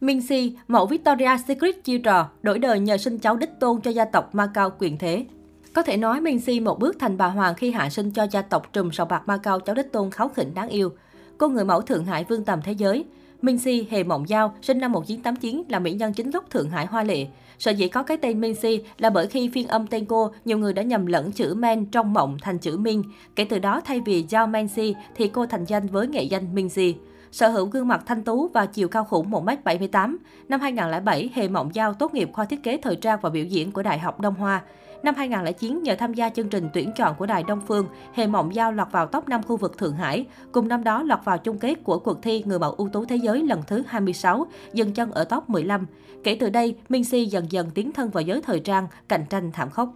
Minxi, mẫu Victoria Secret chiêu trò, đổi đời nhờ sinh cháu đích tôn cho gia tộc Macau quyền thế. Có thể nói Minxi một bước thành bà hoàng khi hạ sinh cho gia tộc trùm sòng bạc Macau cháu đích tôn kháu khỉnh đáng yêu. Cô người mẫu Thượng Hải vương tầm thế giới. Minxi Hề Mộng Giao, sinh năm 1989, là mỹ nhân chính gốc Thượng Hải Hoa Lệ. Sở dĩ có cái tên Minxi là bởi khi phiên âm tên cô, nhiều người đã nhầm lẫn chữ Men trong mộng thành chữ Minh. Kể từ đó, thay vì Giao Menxi thì cô thành danh với nghệ danh Minxi sở hữu gương mặt thanh tú và chiều cao khủng 1m78. Năm 2007, Hề Mộng Giao tốt nghiệp khoa thiết kế thời trang và biểu diễn của Đại học Đông Hoa. Năm 2009, nhờ tham gia chương trình tuyển chọn của Đài Đông Phương, Hề Mộng Giao lọt vào top 5 khu vực Thượng Hải. Cùng năm đó lọt vào chung kết của cuộc thi Người mẫu ưu tú thế giới lần thứ 26, dừng chân ở top 15. Kể từ đây, Minh Si dần dần tiến thân vào giới thời trang, cạnh tranh thảm khốc.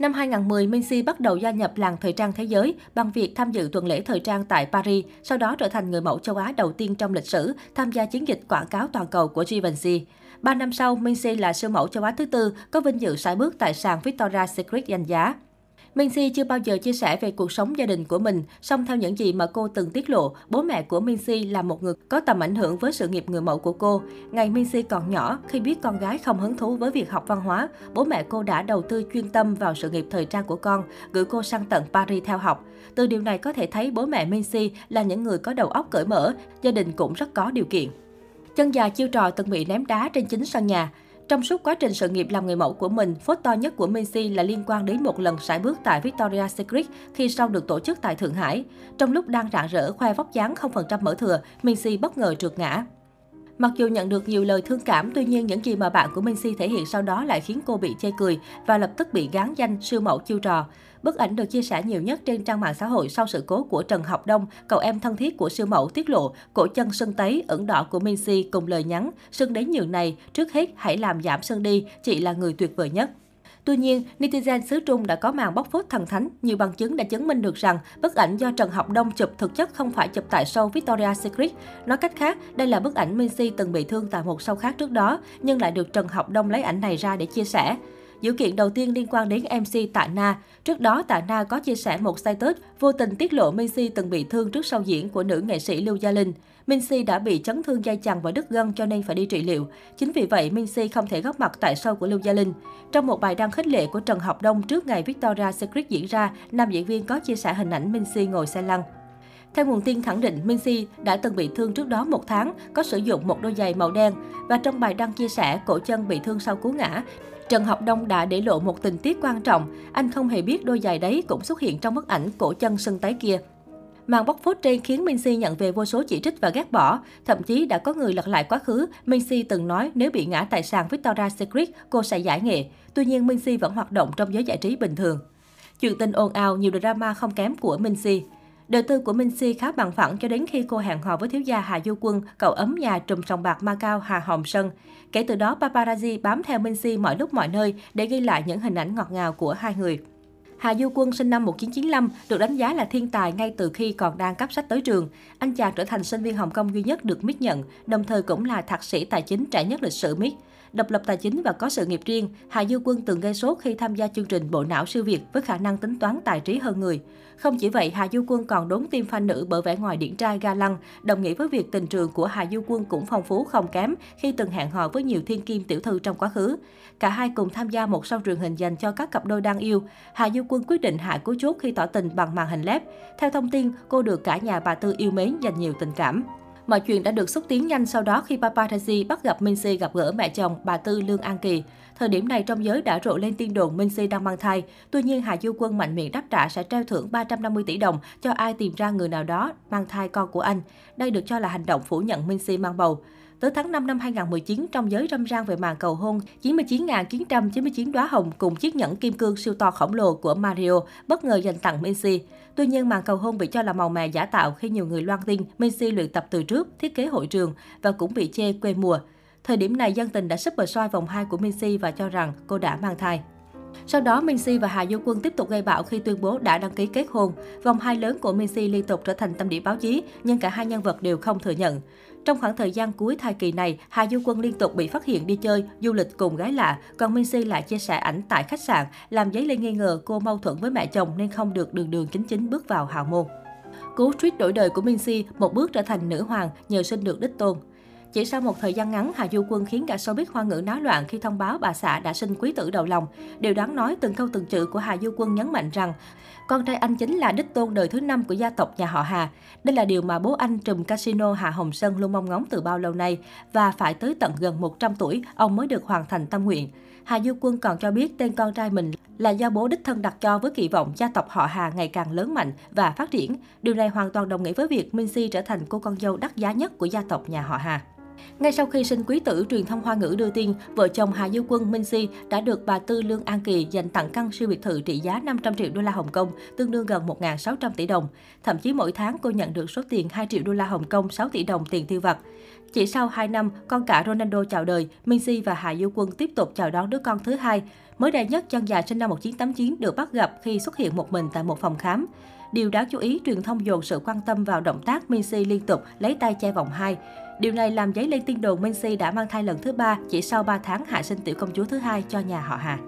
Năm 2010, Minzy bắt đầu gia nhập làng thời trang thế giới bằng việc tham dự tuần lễ thời trang tại Paris, sau đó trở thành người mẫu châu Á đầu tiên trong lịch sử tham gia chiến dịch quảng cáo toàn cầu của Givenchy. Ba năm sau, Minzy là siêu mẫu châu Á thứ tư, có vinh dự sải bước tại sàn Victoria's Secret danh giá. Minzy chưa bao giờ chia sẻ về cuộc sống gia đình của mình, song theo những gì mà cô từng tiết lộ, bố mẹ của Minzy là một người có tầm ảnh hưởng với sự nghiệp người mẫu của cô. Ngày Minzy còn nhỏ, khi biết con gái không hứng thú với việc học văn hóa, bố mẹ cô đã đầu tư chuyên tâm vào sự nghiệp thời trang của con, gửi cô sang tận Paris theo học. Từ điều này có thể thấy bố mẹ Minzy là những người có đầu óc cởi mở, gia đình cũng rất có điều kiện. Chân dài chiêu trò từng bị ném đá trên chính sân nhà. Trong suốt quá trình sự nghiệp làm người mẫu của mình, phốt to nhất của Minzy là liên quan đến một lần sải bước tại Victoria's Secret khi sau được tổ chức tại Thượng Hải. Trong lúc đang rạng rỡ khoe vóc dáng 0% mỡ thừa, Minzy bất ngờ trượt ngã. Mặc dù nhận được nhiều lời thương cảm, tuy nhiên những gì mà bạn của Minzy thể hiện sau đó lại khiến cô bị chê cười và lập tức bị gán danh siêu mẫu chiêu trò. Bức ảnh được chia sẻ nhiều nhất trên trang mạng xã hội sau sự cố của Trần Học Đông, cậu em thân thiết của siêu mẫu tiết lộ cổ chân sưng tấy ẩn đỏ của Minzy cùng lời nhắn sưng đến nhường này, trước hết hãy làm giảm sưng đi, chị là người tuyệt vời nhất. Tuy nhiên, netizen xứ Trung đã có màn bóc phốt thần thánh. Nhiều bằng chứng đã chứng minh được rằng bức ảnh do Trần Học Đông chụp thực chất không phải chụp tại show Victoria's Secret. Nói cách khác, đây là bức ảnh Minzy từng bị thương tại một show khác trước đó, nhưng lại được Trần Học Đông lấy ảnh này ra để chia sẻ. Dữ kiện đầu tiên liên quan đến MC Tạ Na. Trước đó, Tạ Na có chia sẻ một status vô tình tiết lộ Minzy từng bị thương trước sau diễn của nữ nghệ sĩ Lưu Gia Linh. Minzy đã bị chấn thương dây chằng và đứt gân cho nên phải đi trị liệu. Chính vì vậy, Minzy không thể góp mặt tại show của Lưu Gia Linh. Trong một bài đăng khích lệ của Trần Học Đông trước ngày Victoria Secret diễn ra, nam diễn viên có chia sẻ hình ảnh Minzy ngồi xe lăn. Theo nguồn tin khẳng định, Minzy đã từng bị thương trước đó một tháng, có sử dụng một đôi giày màu đen. Và trong bài đăng chia sẻ, cổ chân bị thương sau cú ngã, Trần Học Đông đã để lộ một tình tiết quan trọng. Anh không hề biết đôi giày đấy cũng xuất hiện trong bức ảnh cổ chân sưng tái kia. Màn bóc phốt trên khiến Minzy nhận về vô số chỉ trích và ghét bỏ. Thậm chí đã có người lật lại quá khứ. Minzy từng nói nếu bị ngã tại sàn Victoria's Secret, cô sẽ giải nghệ. Tuy nhiên, Minzy vẫn hoạt động trong giới giải trí bình thường. Chuyện tình ồn ào, nhiều drama không kém của Minzy. Đời tư của Minh Si khá bằng phẳng cho đến khi cô hẹn hò với thiếu gia Hà Du Quân, cậu ấm nhà trùm sòng bạc Macau Hà Hồng Sân. Kể từ đó, paparazzi bám theo Minh Si mọi lúc mọi nơi để ghi lại những hình ảnh ngọt ngào của hai người. Hà Du Quân sinh năm 1995, được đánh giá là thiên tài ngay từ khi còn đang cấp sách tới trường. Anh chàng trở thành sinh viên Hồng Kông duy nhất được MIT nhận, đồng thời cũng là thạc sĩ tài chính trẻ nhất lịch sử MIT. Độc lập tài chính và có sự nghiệp riêng, Hà Du Quân từng gây sốt khi tham gia chương trình Bộ não siêu việt với khả năng tính toán tài trí hơn người. Không chỉ vậy, Hà Du Quân còn đốn tim fan nữ bởi vẻ ngoài điển trai ga lăng, đồng nghĩa với việc tình trường của Hà Du Quân cũng phong phú không kém khi từng hẹn hò với nhiều thiên kim tiểu thư trong quá khứ. Cả hai cùng tham gia một show truyền hình dành cho các cặp đôi đang yêu. Hà Du Quân quyết định hạ cú chốt khi tỏ tình bằng màn hình lép. Theo thông tin, cô được cả nhà bà Tư yêu mến dành nhiều tình cảm. Mọi chuyện đã được xúc tiến nhanh sau đó khi paparazzi bắt gặp Minzy gặp gỡ mẹ chồng bà Tư Lương An Kỳ. Thời điểm này trong giới đã rộ lên tin đồn Minzy đang mang thai. Tuy nhiên Hà Du Quân mạnh miệng đáp trả sẽ treo thưởng 350 tỷ đồng cho ai tìm ra người nào đó mang thai con của anh. Đây được cho là hành động phủ nhận Minzy mang bầu. Tới tháng 5 năm 2019, trong giới râm ran về màn cầu hôn, 99.999 đóa hồng cùng chiếc nhẫn kim cương siêu to khổng lồ của Mario bất ngờ dành tặng Messi. Tuy nhiên, màn cầu hôn bị cho là màu mè giả tạo khi nhiều người loan tin Messi luyện tập từ trước, thiết kế hội trường và cũng bị chê quê mùa. Thời điểm này, dân tình đã super soi vòng 2 của Messi và cho rằng cô đã mang thai. Sau đó, Minzy và Hà Du Quân tiếp tục gây bão khi tuyên bố đã đăng ký kết hôn. Vòng hai lớn của Minzy liên tục trở thành tâm điểm báo chí, nhưng cả hai nhân vật đều không thừa nhận. Trong khoảng thời gian cuối thai kỳ này, Hà Du Quân liên tục bị phát hiện đi chơi, du lịch cùng gái lạ, còn Minzy lại chia sẻ ảnh tại khách sạn, làm giấy lên nghi ngờ cô mâu thuẫn với mẹ chồng nên không được đường đường chính chính bước vào hào môn. Cú tweet đổi đời của Minzy, một bước trở thành nữ hoàng nhờ sinh được đích tôn. Chỉ sau một thời gian ngắn, Hà Du Quân khiến cả showbiz hoa ngữ náo loạn khi thông báo bà xã đã sinh quý tử đầu lòng. Điều đáng nói, từng câu từng chữ của Hà Du Quân nhấn mạnh rằng con trai anh chính là đích tôn đời thứ năm của gia tộc nhà họ Hà. Đây là điều mà bố anh trùm casino Hà Hồng Sơn luôn mong ngóng từ bao lâu nay và phải tới tận gần 100 tuổi, ông mới được hoàn thành tâm nguyện. Hà Du Quân còn cho biết tên con trai mình là do bố đích thân đặt cho với kỳ vọng gia tộc họ Hà ngày càng lớn mạnh và phát triển. Điều này hoàn toàn đồng nghĩa với việc Minh Si trở thành cô con dâu đắt giá nhất của gia tộc nhà họ Hà. Ngay sau khi sinh quý tử, truyền thông Hoa ngữ đưa tin, vợ chồng Hà Du Quân Minh Si đã được bà Tư Lương An Kỳ dành tặng căn siêu biệt thự trị giá 500 triệu đô la Hồng Kông, tương đương gần 1.600 tỷ đồng. Thậm chí mỗi tháng cô nhận được số tiền 2 triệu đô la Hồng Kông, 6 tỷ đồng tiền tiêu vặt. Chỉ sau 2 năm, con cả Ronaldo chào đời, Minh Si và Hà Du Quân tiếp tục chào đón đứa con thứ hai. Mới đây nhất, chân dài sinh năm 1989 được bắt gặp khi xuất hiện một mình tại một phòng khám. Điều đáng chú ý, truyền thông dồn sự quan tâm vào động tác Minzy liên tục lấy tay che vòng hai. Điều này làm dấy lên tin đồn Minzy đã mang thai lần thứ ba chỉ sau 3 tháng hạ sinh tiểu công chúa thứ hai cho nhà họ Hà.